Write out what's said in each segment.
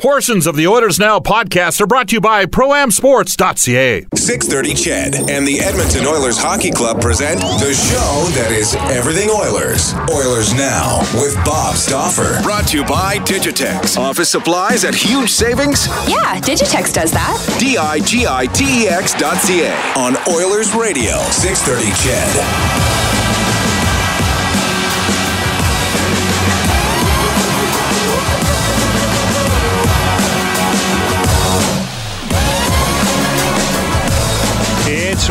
Portions of the Oilers Now podcast are brought to you by ProAmSports.ca. 630 CHED and the Edmonton Oilers Hockey Club present the show that is everything Oilers. Oilers Now with Bob Stauffer. Brought to you by Digitex. Office supplies at huge savings? Yeah, Digitex does that. D-I-G-I-T-E-X dot C-A on Oilers Radio. 630 CHED.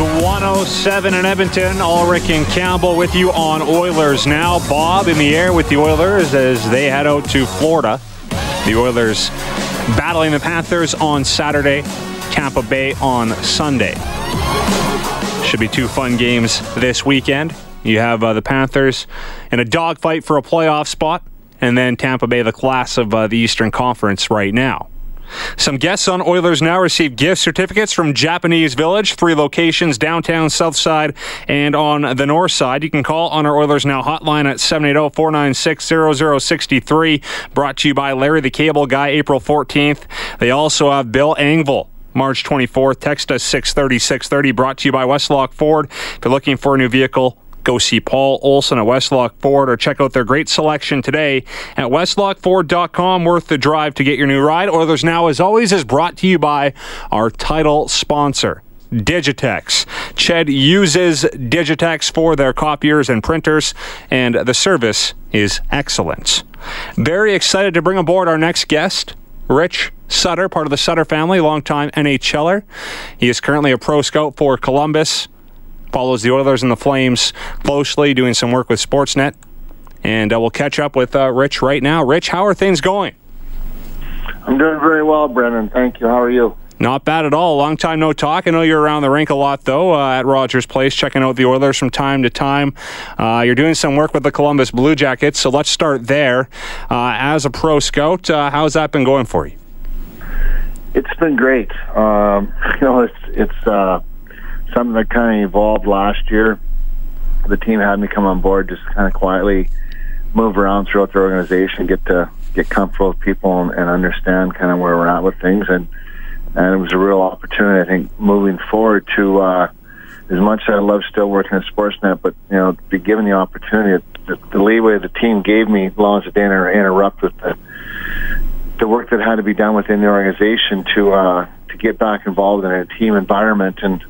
107 in Edmonton. Ulrich and Campbell with you on Oilers now. Bob in the air with the Oilers as they head out to Florida. The Oilers battling the Panthers on Saturday, Tampa Bay on Sunday. Should be two fun games this weekend. You have uh, the Panthers in a dogfight for a playoff spot, and then Tampa Bay, the class of uh, the Eastern Conference right now. Some guests on Oilers Now receive gift certificates from Japanese Village, three locations downtown, south side, and on the north side. You can call on our Oilers Now hotline at 780 496 0063. Brought to you by Larry the Cable Guy, April 14th. They also have Bill Engvall. March 24th. Text us 630 630. Brought to you by Westlock Ford. If you're looking for a new vehicle, Go see Paul Olson at Westlock Ford or check out their great selection today at westlockford.com. Worth the drive to get your new ride. Oilers Now, as always, is brought to you by our title sponsor. Digitex. CHED uses Digitex for their copiers and printers, and the service is excellent. Very excited to bring aboard our next guest, Rich Sutter, part of the Sutter family, longtime NHLer. He is currently a pro scout for Columbus follows the Oilers and the Flames closely, doing some work with Sportsnet. And uh, we'll catch up with uh, Rich right now. Rich, how are things going? I'm doing very well, Brendan. Thank you. How are you? Not bad at all. Long time no talk. I know you're around the rink a lot, though, uh, at Rogers Place, checking out the Oilers from time to time. Uh, you're doing some work with the Columbus Blue Jackets, so let's start there. Uh, as a pro scout, uh, how's that been going for you? It's been great. Um, you know, it's it's uh, something that kind of evolved last year. The team had me come on board, just kind of quietly move around throughout the organization, get to get comfortable with people and, and understand kind of where we're at with things, and and it was a real opportunity. I think moving forward to uh, as much as I love still working at Sportsnet, but you know, be given the opportunity, the, the leeway the team gave me, as long as it didn't interrupt with the the work that had to be done within the organization to uh, to get back involved in a team environment and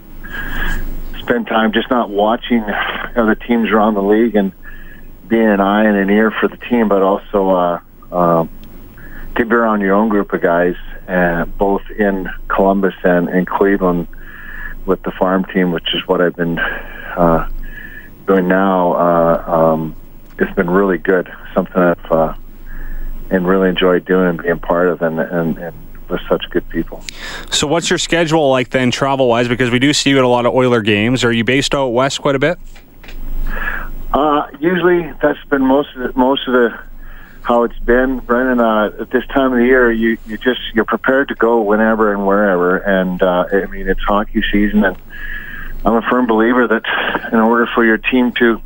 spend time just not watching other teams around the league and being an eye and an ear for the team, but also uh, uh, to be around your own group of guys, uh, both in Columbus and in Cleveland with the farm team, which is what I've been uh, doing now. Uh, um, it's been really good, something I've uh, and really enjoyed doing and being part of, and, and, and with such good people. So, what's your schedule like then, travel wise? Because we do see you at a lot of Oiler games. Are you based out west quite a bit? Uh, usually, that's been most of the, most of the how it's been, Brendan. Uh, at this time of the year, you you just you're prepared to go whenever and wherever, and uh, I mean it's hockey season, and I'm a firm believer that in order for your team to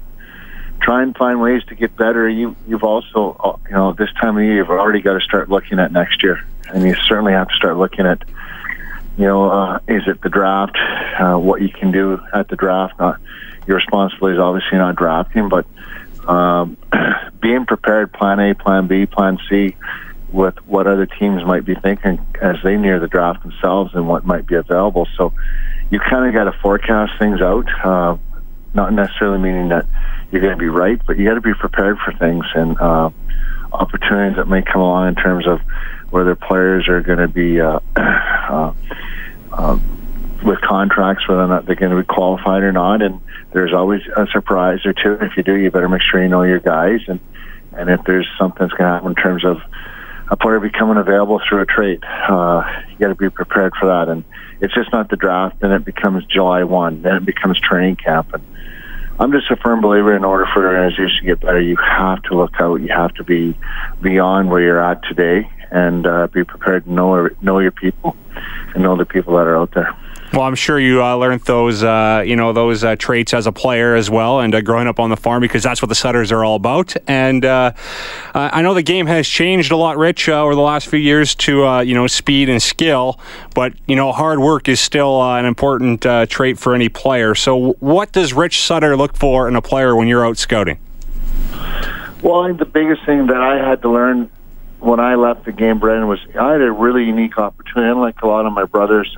try and find ways to get better, you you've also uh, you know this time of year you've already got to start looking at next year, and you certainly have to start looking at you know uh, is it the draft, uh, what you can do at the draft. Not your responsibility is obviously not drafting, but um, being prepared, plan A, plan B, plan C, with what other teams might be thinking as they near the draft themselves and what might be available. So you kind of got to forecast things out, uh, not necessarily meaning that you're going to be right, but you got to be prepared for things and uh, opportunities that may come along in terms of whether players are going to be uh, uh, uh, with contracts, whether or not they're going to be qualified or not, and there's always a surprise or two. If you do, you better make sure you know your guys, and and if there's something that's going to happen in terms of a player becoming available through a trade, uh, you got to be prepared for that. And it's just not the draft. Then it becomes July one. Then it becomes training camp. And I'm just a firm believer. In order for an organization to get better, you have to look out. You have to be beyond where you're at today, and uh, be prepared to know know your people and know the people that are out there. Well, I'm sure you uh, learned those, uh, you know, those uh, traits as a player as well, and uh, growing up on the farm because that's what the Sutters are all about. And uh, I know the game has changed a lot, Rich, uh, over the last few years to you know speed and skill, but you know hard work is still an important trait for any player. So, what does Rich Sutter look for in a player when you're out scouting? Well, I think the biggest thing that I had to learn when I left the game, Brendan, was I had a really unique opportunity. Unlike a lot of my brothers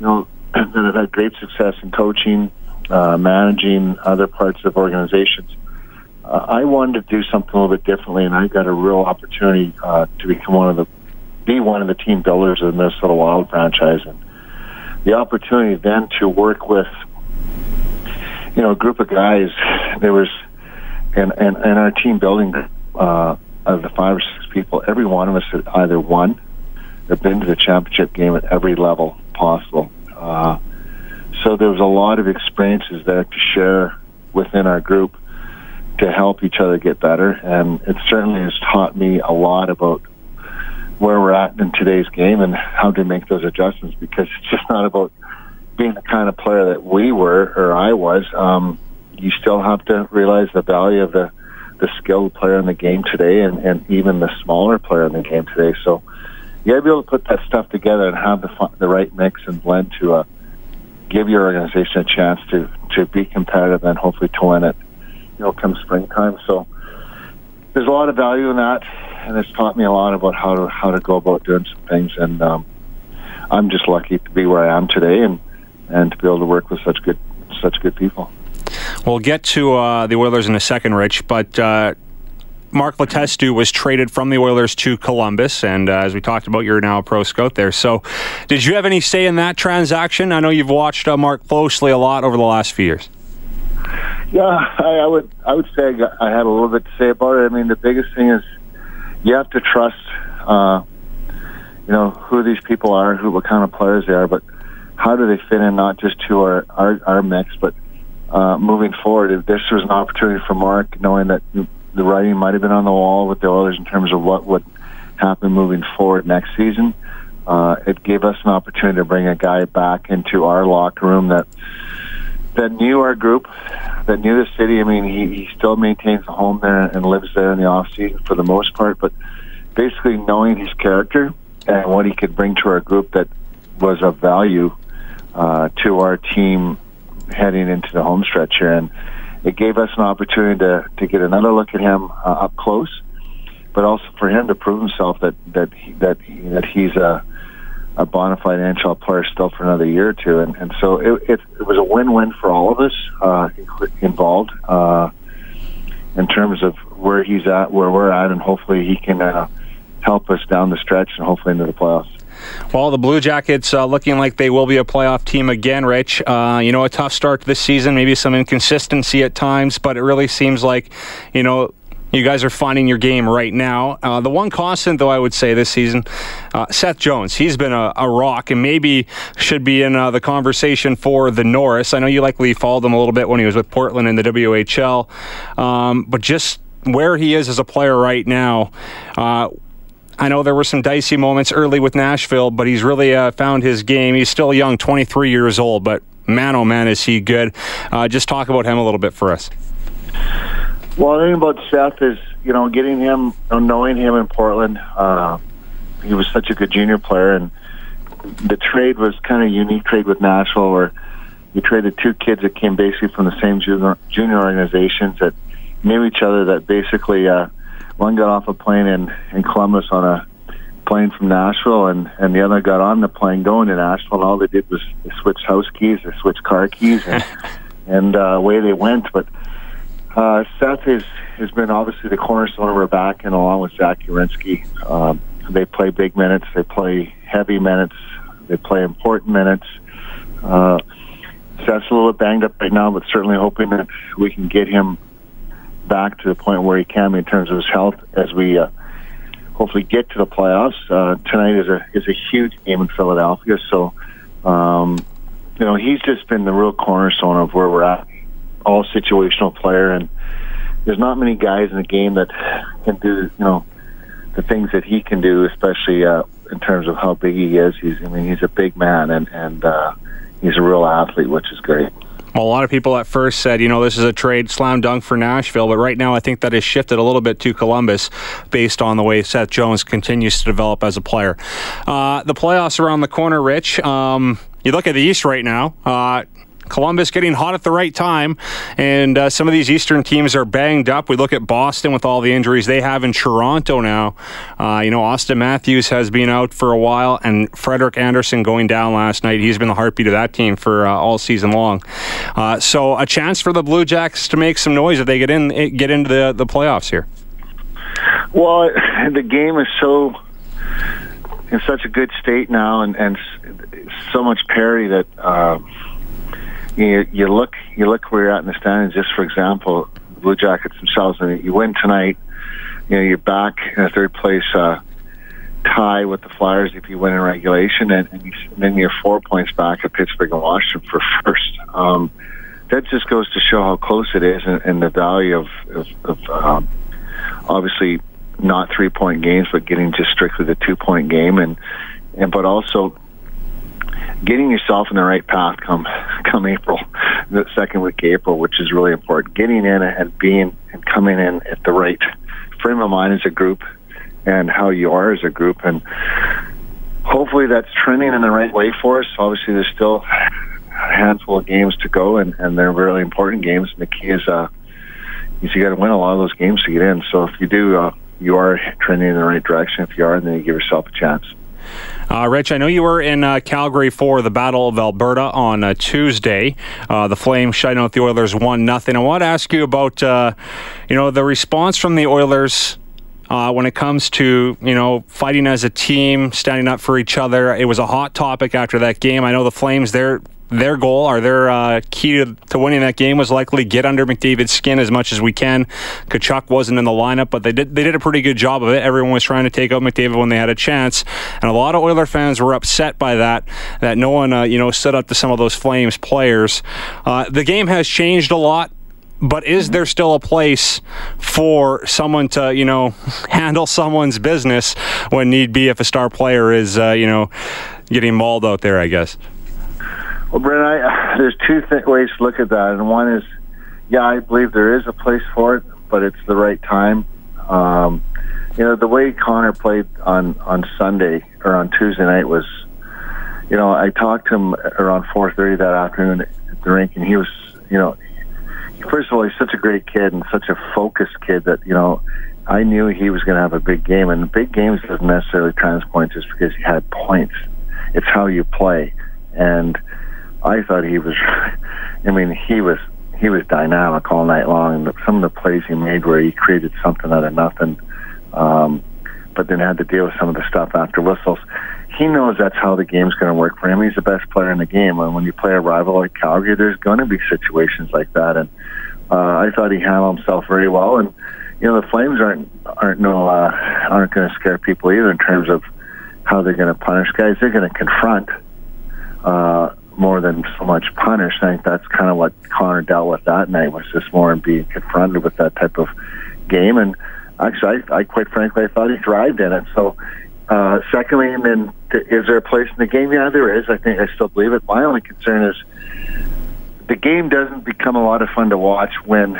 you know that have had great success in coaching, uh, managing other parts of organizations. Uh, I wanted to do something a little bit differently, and I got a real opportunity uh, to become one of the be one of the team builders of the Minnesota Wild franchise, and the opportunity then to work with you know a group of guys. There was and and, and our team building uh, of the five or six people, every one of us had either won or been to the championship game at every level possible. Uh, so there was a lot of experiences there to share within our group to help each other get better, and it certainly has taught me a lot about where we're at in today's game and how to make those adjustments because it's just not about being the kind of player that we were or I was. Um, you still have to realize the value of the the skilled player in the game today, and, and even the smaller player in the game today. So you got to be able to put that stuff together and have the the right mix and blend to uh, give your organization a chance to to be competitive and hopefully to win it. You know, come springtime. So there's a lot of value in that, and it's taught me a lot about how to how to go about doing some things. And um, I'm just lucky to be where I am today, and and to be able to work with such good such good people. We'll get to uh, the Oilers in a second, Rich, but. Uh, Mark Letestu was traded from the Oilers to Columbus, and uh, as we talked about, you're now a pro scout there. So, did you have any say in that transaction? I know you've watched uh, Mark closely a lot over the last few years. Yeah, I, I would. I would say I, had a little bit to say about it. I mean, the biggest thing is you have to trust, uh, you know, who these people are, who what kind of players they are, but how do they fit in not just to our our, our mix, but uh, moving forward. If this was an opportunity for Mark, knowing that the writing might have been on the wall with the Oilers in terms of what would happen moving forward next season, uh, it gave us an opportunity to bring a guy back into our locker room that that knew our group, that knew the city. I mean, he, he still maintains a home there and lives there in the off season for the most part, but basically knowing his character and what he could bring to our group that was of value uh, to our team heading into the home stretch here, and it gave us an opportunity to to get another look at him uh, up close, but also for him to prove himself that that he, that he, that he's a a bona fide NHL player still for another year or two, and and so it it, it was a win win for all of us uh, involved uh, in terms of where he's at, where we're at, and hopefully he can uh, help us down the stretch and hopefully into the playoffs. Well, the Blue Jackets uh, looking like they will be a playoff team again, Rich. Uh, you know, a tough start to this season, maybe some inconsistency at times, but it really seems like, you know, you guys are finding your game right now. Uh, the one constant, though, I would say this season, uh, Seth Jones. He's been a, a, rock and maybe should be in uh, the conversation for the Norris. I know you likely followed him a little bit when he was with Portland in the WHL, um, but just where he is as a player right now uh, I know there were some dicey moments early with Nashville, but he's really uh, found his game. He's still young, 23 years old, but man, oh man, is he good. Uh, just talk about him a little bit for us. Well, the thing about Seth is, you know, getting him, knowing him in Portland, uh, he was such a good junior player, and the trade was kind of unique trade with Nashville, where you traded two kids that came basically from the same junior, junior organizations that knew each other, that basically uh, one got off a plane in in Columbus on a plane from Nashville, and and the other got on the plane going to Nashville. And all they did was they switched house keys, they switched car keys, and and uh, away they went. But uh, Seth has has been obviously the cornerstone of our back, and along with Zach Werenski, um, they play big minutes, they play heavy minutes, they play important minutes. Uh, Seth's a little banged up right now, but certainly hoping that we can get him back to the point where he can be in terms of his health as we uh, hopefully get to the playoffs. Uh, tonight is a is a huge game in Philadelphia, so um, you know he's just been the real cornerstone of where we're at. All situational player, and there's not many guys in the game that can do you know the things that he can do, especially uh, in terms of how big he is. He's I mean he's a big man, and and uh, he's a real athlete, which is great. A lot of people at first said, you know, this is a trade slam dunk for Nashville, but right now I think that has shifted a little bit to Columbus based on the way Seth Jones continues to develop as a player. Uh, the playoffs around the corner, Rich. Um, you look at the East right now. Uh, Columbus getting hot at the right time, and uh, some of these Eastern teams are banged up. We look at Boston with all the injuries they have in Toronto now. Uh, you know, Auston Matthews has been out for a while, and Frederik Andersen going down last night. He's been the heartbeat of that team for uh, all season long. Uh, so a chance for the Blue Jackets to make some noise if they get in get into the the playoffs here. Well, the game is so in such a good state now, and, and so much parity that uh, you, you look you look where you're at in the standings. Just for example, the Blue Jackets themselves. Mean, you win tonight, you know you're back in a third place uh, tie with the Flyers if you win in regulation, and, and, you, and then you're four points back at Pittsburgh and Washington for first. Um, that just goes to show how close it is, and, and the value of, of, of um, obviously not three point games, but getting just strictly the two point game, and and but also getting yourself in the right path come come April, the second week April, which is really important. Getting in and being and coming in at the right frame of mind as a group, and how you are as a group, and hopefully that's trending in the right way for us. Obviously, there's still a handful of games to go, and, and they're really important games. And the key is, uh, is you got to win a lot of those games to get in. So if you do, uh, you are trending in the right direction. If you are, then you give yourself a chance. Uh, Rich, I know you were in uh, Calgary for the Battle of Alberta on uh, Tuesday. Uh, the Flames shutting out the Oilers one nothing. I want to ask you about uh, you know the response from the Oilers. Uh, when it comes to you know fighting as a team, standing up for each other, it was a hot topic after that game. I know the Flames they're their goal or their uh, key to, to, winning that game was likely get under McDavid's skin as much as we can. Tkachuk wasn't in the lineup, but they did they did a pretty good job of it. Everyone was trying to take out McDavid when they had a chance, and a lot of Oiler fans were upset by that. That no one uh, you know stood up to some of those Flames players. Uh, the game has changed a lot but is there still a place for someone to you know handle someone's business when need be if a star player is uh, you know getting mauled out there i guess well, Brent, I, there's two th- ways to look at that, and one is, yeah, I believe there is a place for it, but it's the right time. Um, you know, the way Connor played on on Sunday or on Tuesday night was, you know, I talked to him around 4:30 that afternoon at the rink, and he was, you know, first of all, he's such a great kid and such a focused kid that you know. I knew he was going to have a big game, and big games doesn't necessarily transport just because he had points. It's how you play, and I thought he was. I mean, he was he was dynamic all night long. Some of the plays he made where he created something out of nothing, um, but then had to deal with some of the stuff after whistles. He knows that's how the game's going to work for him. He's the best player in the game, and when you play a rival like Calgary, there's going to be situations like that. And uh, I thought he handled himself very well. And you know, the Flames aren't aren't no uh, aren't going to scare people either in terms of how they're going to punish guys. They're going to confront. Uh, more than so much punish. I think that's kind of what Connor dealt with that night was just more and being confronted with that type of game. And actually, I, I quite frankly, I thought he thrived in it. So, uh, secondly, and then is there a place in the game? Yeah, there is. I think I still believe it. My only concern is the game doesn't become a lot of fun to watch when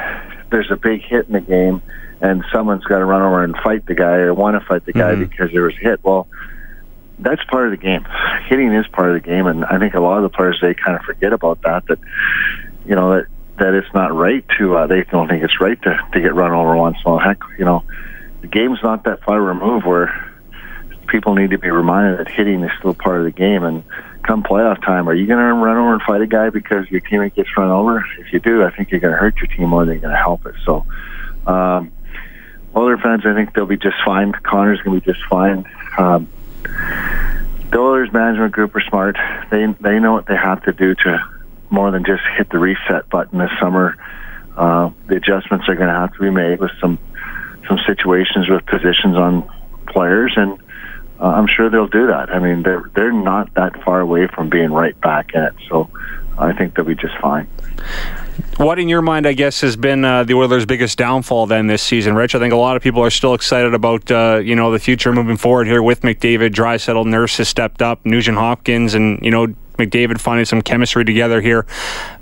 there's a big hit in the game and someone's got to run over and fight the guy or want to fight the guy mm-hmm. because there was a hit. Well, that's part of the game. Hitting is part of the game, and I think a lot of the players they kind of forget about that. That you know that that it's not right to. Uh, they don't think it's right to to get run over once while. Heck, you know, the game's not that far removed where people need to be reminded that hitting is still part of the game. And come playoff time, are you going to run over and fight a guy because your teammate gets run over? If you do, I think you're going to hurt your team more than you're going to help it. So. Um, other fans, I think they'll be just fine. Connor's going to be just fine. Um, the Oilers management group are smart. They they know what they have to do to more than just hit the reset button this summer. Uh, the adjustments are going to have to be made with some some situations with positions on players, and uh, I'm sure they'll do that. I mean, they're they're not that far away from being right back in it, so I think they'll be just fine. What, in your mind, I guess, has been uh, the Oilers' biggest downfall then this season, Rich? I think a lot of people are still excited about uh, you know the future moving forward here with McDavid, Draisaitl, Nurse has stepped up, Nugent Hopkins, and you know McDavid finding some chemistry together here.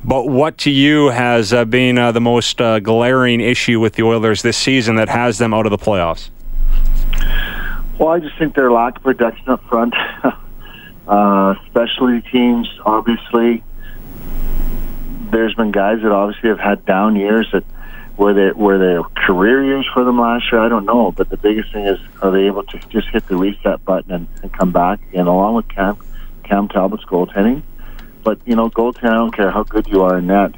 But what to you has uh, been uh, the most uh, glaring issue with the Oilers this season that has them out of the playoffs? Well, I just think their lack of production up front, uh, specialty teams, obviously. There's been guys that obviously have had down years that were they were they career years for them last year? I don't know, but the biggest thing is are they able to just hit the reset button and, and come back again, along with Cam Cam Talbot's goaltending. But you know, goaltending, I don't care how good you are in net.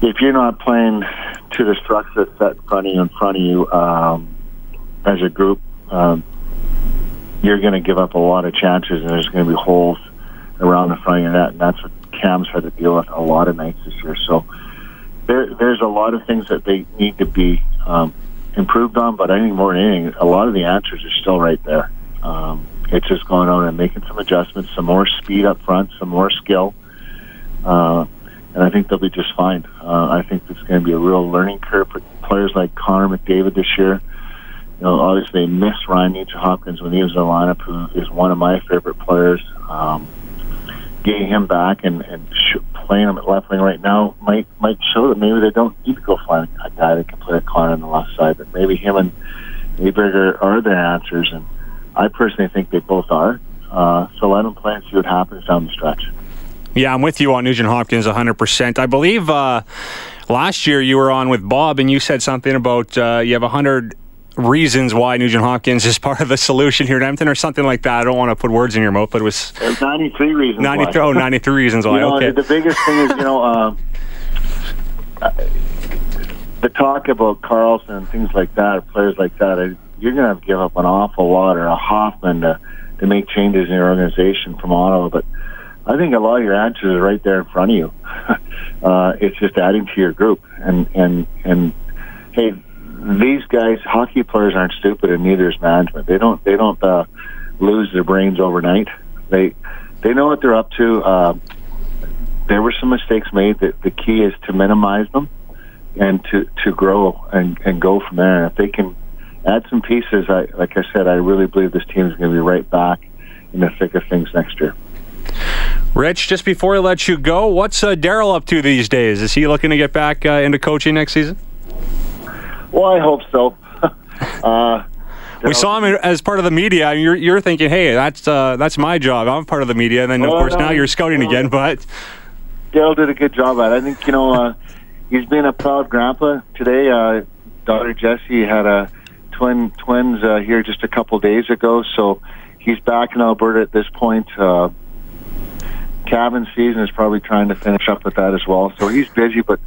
If you're not playing to the structure set in front of you, in front of you um, as a group, um, you're going to give up a lot of chances, and there's going to be holes around the front of your net, and that's what Cam's had to deal with a lot of nights this year. So there, there's a lot of things that they need to be um, improved on, but I think more than anything, a lot of the answers are still right there. Um, it's just going on and making some adjustments, some more speed up front, some more skill, uh, and I think they'll be just fine. Uh, I think it's going to be a real learning curve for players like Connor McDavid this year. You know, obviously they miss Ryan Nugent Hopkins when he was in the lineup, who is one of my favorite players. Um, getting him back and, and playing him at left wing right now might might show that maybe they don't need to go find a guy that can play a Connor on the left side, but maybe him and Aberger are the answers, and I personally think they both are. Uh, so let them play and see what happens down the stretch. Yeah, I'm with you on Nugent Hopkins 100%. I believe uh, last year you were on with Bob and you said something about uh, you have 100 reasons why Nugent Hopkins is part of the solution here in Edmonton or something like that. I don't want to put words in your mouth, but it was. There's 93 reasons 93, why. Oh, 93 reasons why. you know, okay. The biggest thing is, you know, um, the talk about Karlsson and things like that, players like that, you're going to have to give up an awful lot or a Hoffman to, to make changes in your organization from Ottawa. But I think a lot of your answers are right there in front of you. uh, it's just adding to your group. And, and, and hey, these guys, hockey players aren't stupid and neither is management. They don't, they don't, uh, lose their brains overnight. They, they know what they're up to. Uh, there were some mistakes made. That the key is to minimize them and to to grow and and go from there. And if they can add some pieces, I like I said, I really believe this team is going to be right back in the thick of things next year. Rich, just before I let you go, what's uh, Darryl up to these days? Is he looking to get back uh, into coaching next season? Well, I hope so. uh, we saw him as part of the media. You're, you're thinking, hey, that's uh, that's my job. I'm part of the media. And then, of Well, course, no, now you're scouting well, again. But Darryl did a good job at it. I think, you know, uh, he's been a proud grandpa today. Uh, daughter Jessie had a twin twins uh, here just a couple days ago, so he's back in Alberta at this point. Uh, cabin season is probably trying to finish up with that as well, so he's busy. But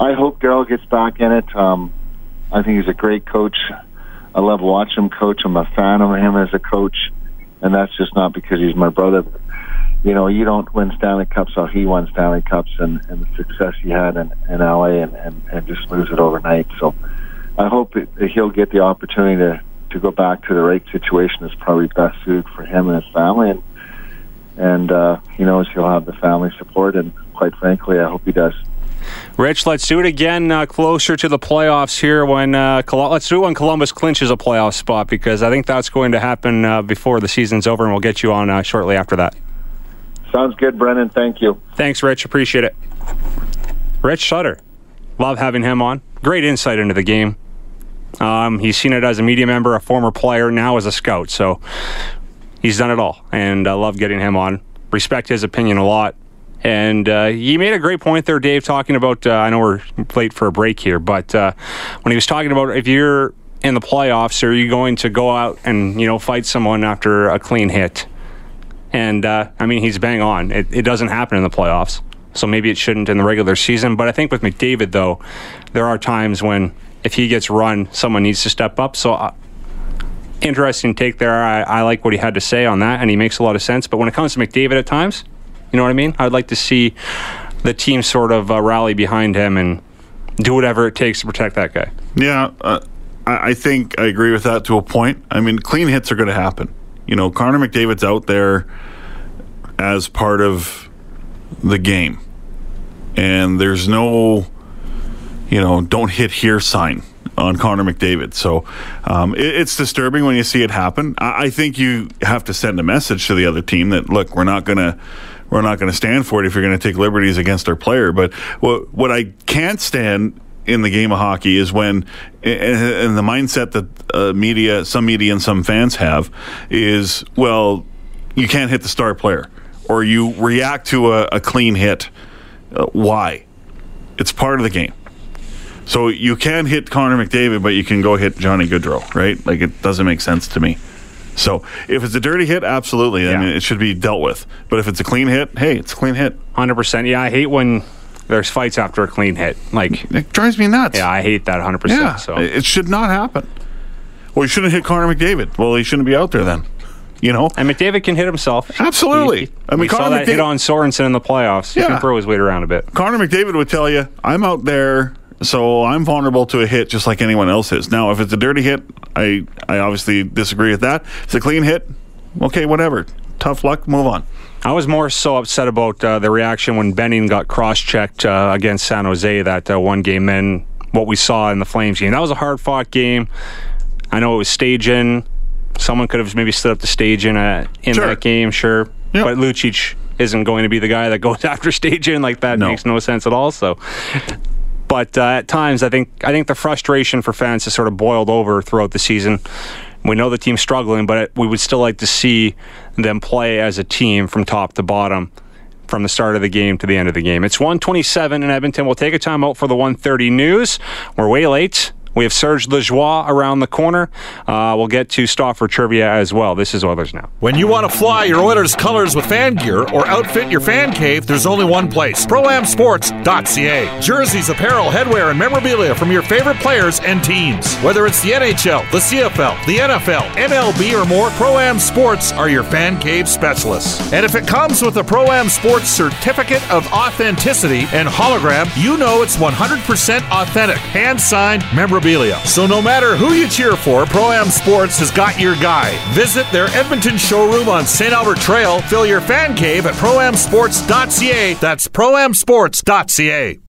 I hope Darryl gets back in it. Um, I think he's a great coach. I love watching him coach. I'm a fan of him as a coach, and that's just not because he's my brother. You know, you don't win Stanley Cups how he won Stanley Cups and, and the success he had in, in LA and, and, and just lose it overnight. So I hope it, he'll get the opportunity to, to go back to the right situation that's probably best suited for him and his family. And, and uh, he knows he'll have the family support. And quite frankly, I hope he does. Rich, let's do it again uh, closer to the playoffs here. When uh, Col- let's do it when Columbus clinches a playoff spot because I think that's going to happen uh, before the season's over, and we'll get you on uh, shortly after that. Sounds good, Brennan. Thank you. Thanks, Rich. Appreciate it. Rich Sutter, love having him on. Great insight into the game. Um, he's seen it as a media member, a former player, now as a scout. So he's done it all, and I love getting him on. Respect his opinion a lot. And uh, he made a great point there, Dave, talking about. Uh, I know we're late for a break here, but uh, when he was talking about if you're in the playoffs, are you going to go out and you know fight someone after a clean hit? And uh, I mean, he's bang on. It, it doesn't happen in the playoffs, so maybe it shouldn't in the regular season. But I think with McDavid, though, there are times when if he gets run, someone needs to step up. So. Uh, interesting take there. I, I like what he had to say on that, and he makes a lot of sense. But when it comes to McDavid at times, you know what I mean? I'd like to see the team sort of uh, rally behind him and do whatever it takes to protect that guy. Yeah, uh, I, think I agree with that to a point. I mean, clean hits are going to happen. You know, Connor McDavid's out there as part of the game, and there's no, you know, don't hit here sign. on Connor McDavid. So um, it, it's disturbing when you see it happen. I, I think you have to send a message to the other team that look, we're not going to we're not going to stand for it if you're going to take liberties against our player. But what what I can't stand in the game of hockey is when and the mindset that uh, media, some media and some fans have is well, you can't hit the star player or you react to a, a clean hit. Uh, why? It's part of the game. So you can hit Connor McDavid, but you can go hit Johnny Gaudreau, right? Like it doesn't make sense to me. So if it's a dirty hit, absolutely. I mean, it should be dealt with. But if it's a clean hit, hey, it's a clean hit. Hundred percent. Yeah, I hate when there's fights after a clean hit. Like it drives me nuts. Yeah, I hate that 100. Yeah, percent So it should not happen. Well, you shouldn't hit Connor McDavid. Well, he shouldn't be out there then. You know, and McDavid can hit himself. Absolutely. He, I mean, we saw that McDavid- hit on Sorensen in the playoffs. He Yeah. can throw his weight around a bit. Connor McDavid would tell you, I'm out there, so I'm vulnerable to a hit just like anyone else is. Now, if it's a dirty hit, I, I obviously disagree with that. If it's a clean hit, okay, whatever. Tough luck, move on. I was more so upset about uh, the reaction when Benning got cross-checked uh, against San Jose that uh, one game and what we saw in the Flames game. That was a hard-fought game. I know it was Stajan. Someone could have maybe stood up to Stajan uh, in Sure. that game, sure. Yep. But Lucic isn't going to be the guy that goes after Stajan like that. No. Makes no sense at all. So, but uh, at times, I think I think the frustration for fans has sort of boiled over throughout the season. We know the team's struggling, but we would still like to see them play as a team from top to bottom from the start of the game to the end of the game. It's 127 in Edmonton. We'll take a time out for the 130 news. We're way late. We have Serge Lajoie around the corner. Uh, we'll get to Stauffer trivia as well. This is Oilers Now. When you want to fly your Oilers colors with fan gear or outfit your fan cave, there's only one place ProAmSports.ca. Jerseys, apparel, headwear, and memorabilia from your favorite players and teams. Whether it's the NHL, the CFL, the NFL, MLB, or more, ProAm Sports are your fan cave specialists. And if it comes with a ProAm Sports certificate of authenticity and hologram, you know it's 100% authentic, hand signed memorabilia. So no matter who you cheer for, ProAm Sports has got your guy. Visit their Edmonton showroom on St. Albert Trail. Fill your fan cave at proamsports.ca. That's proamsports.ca.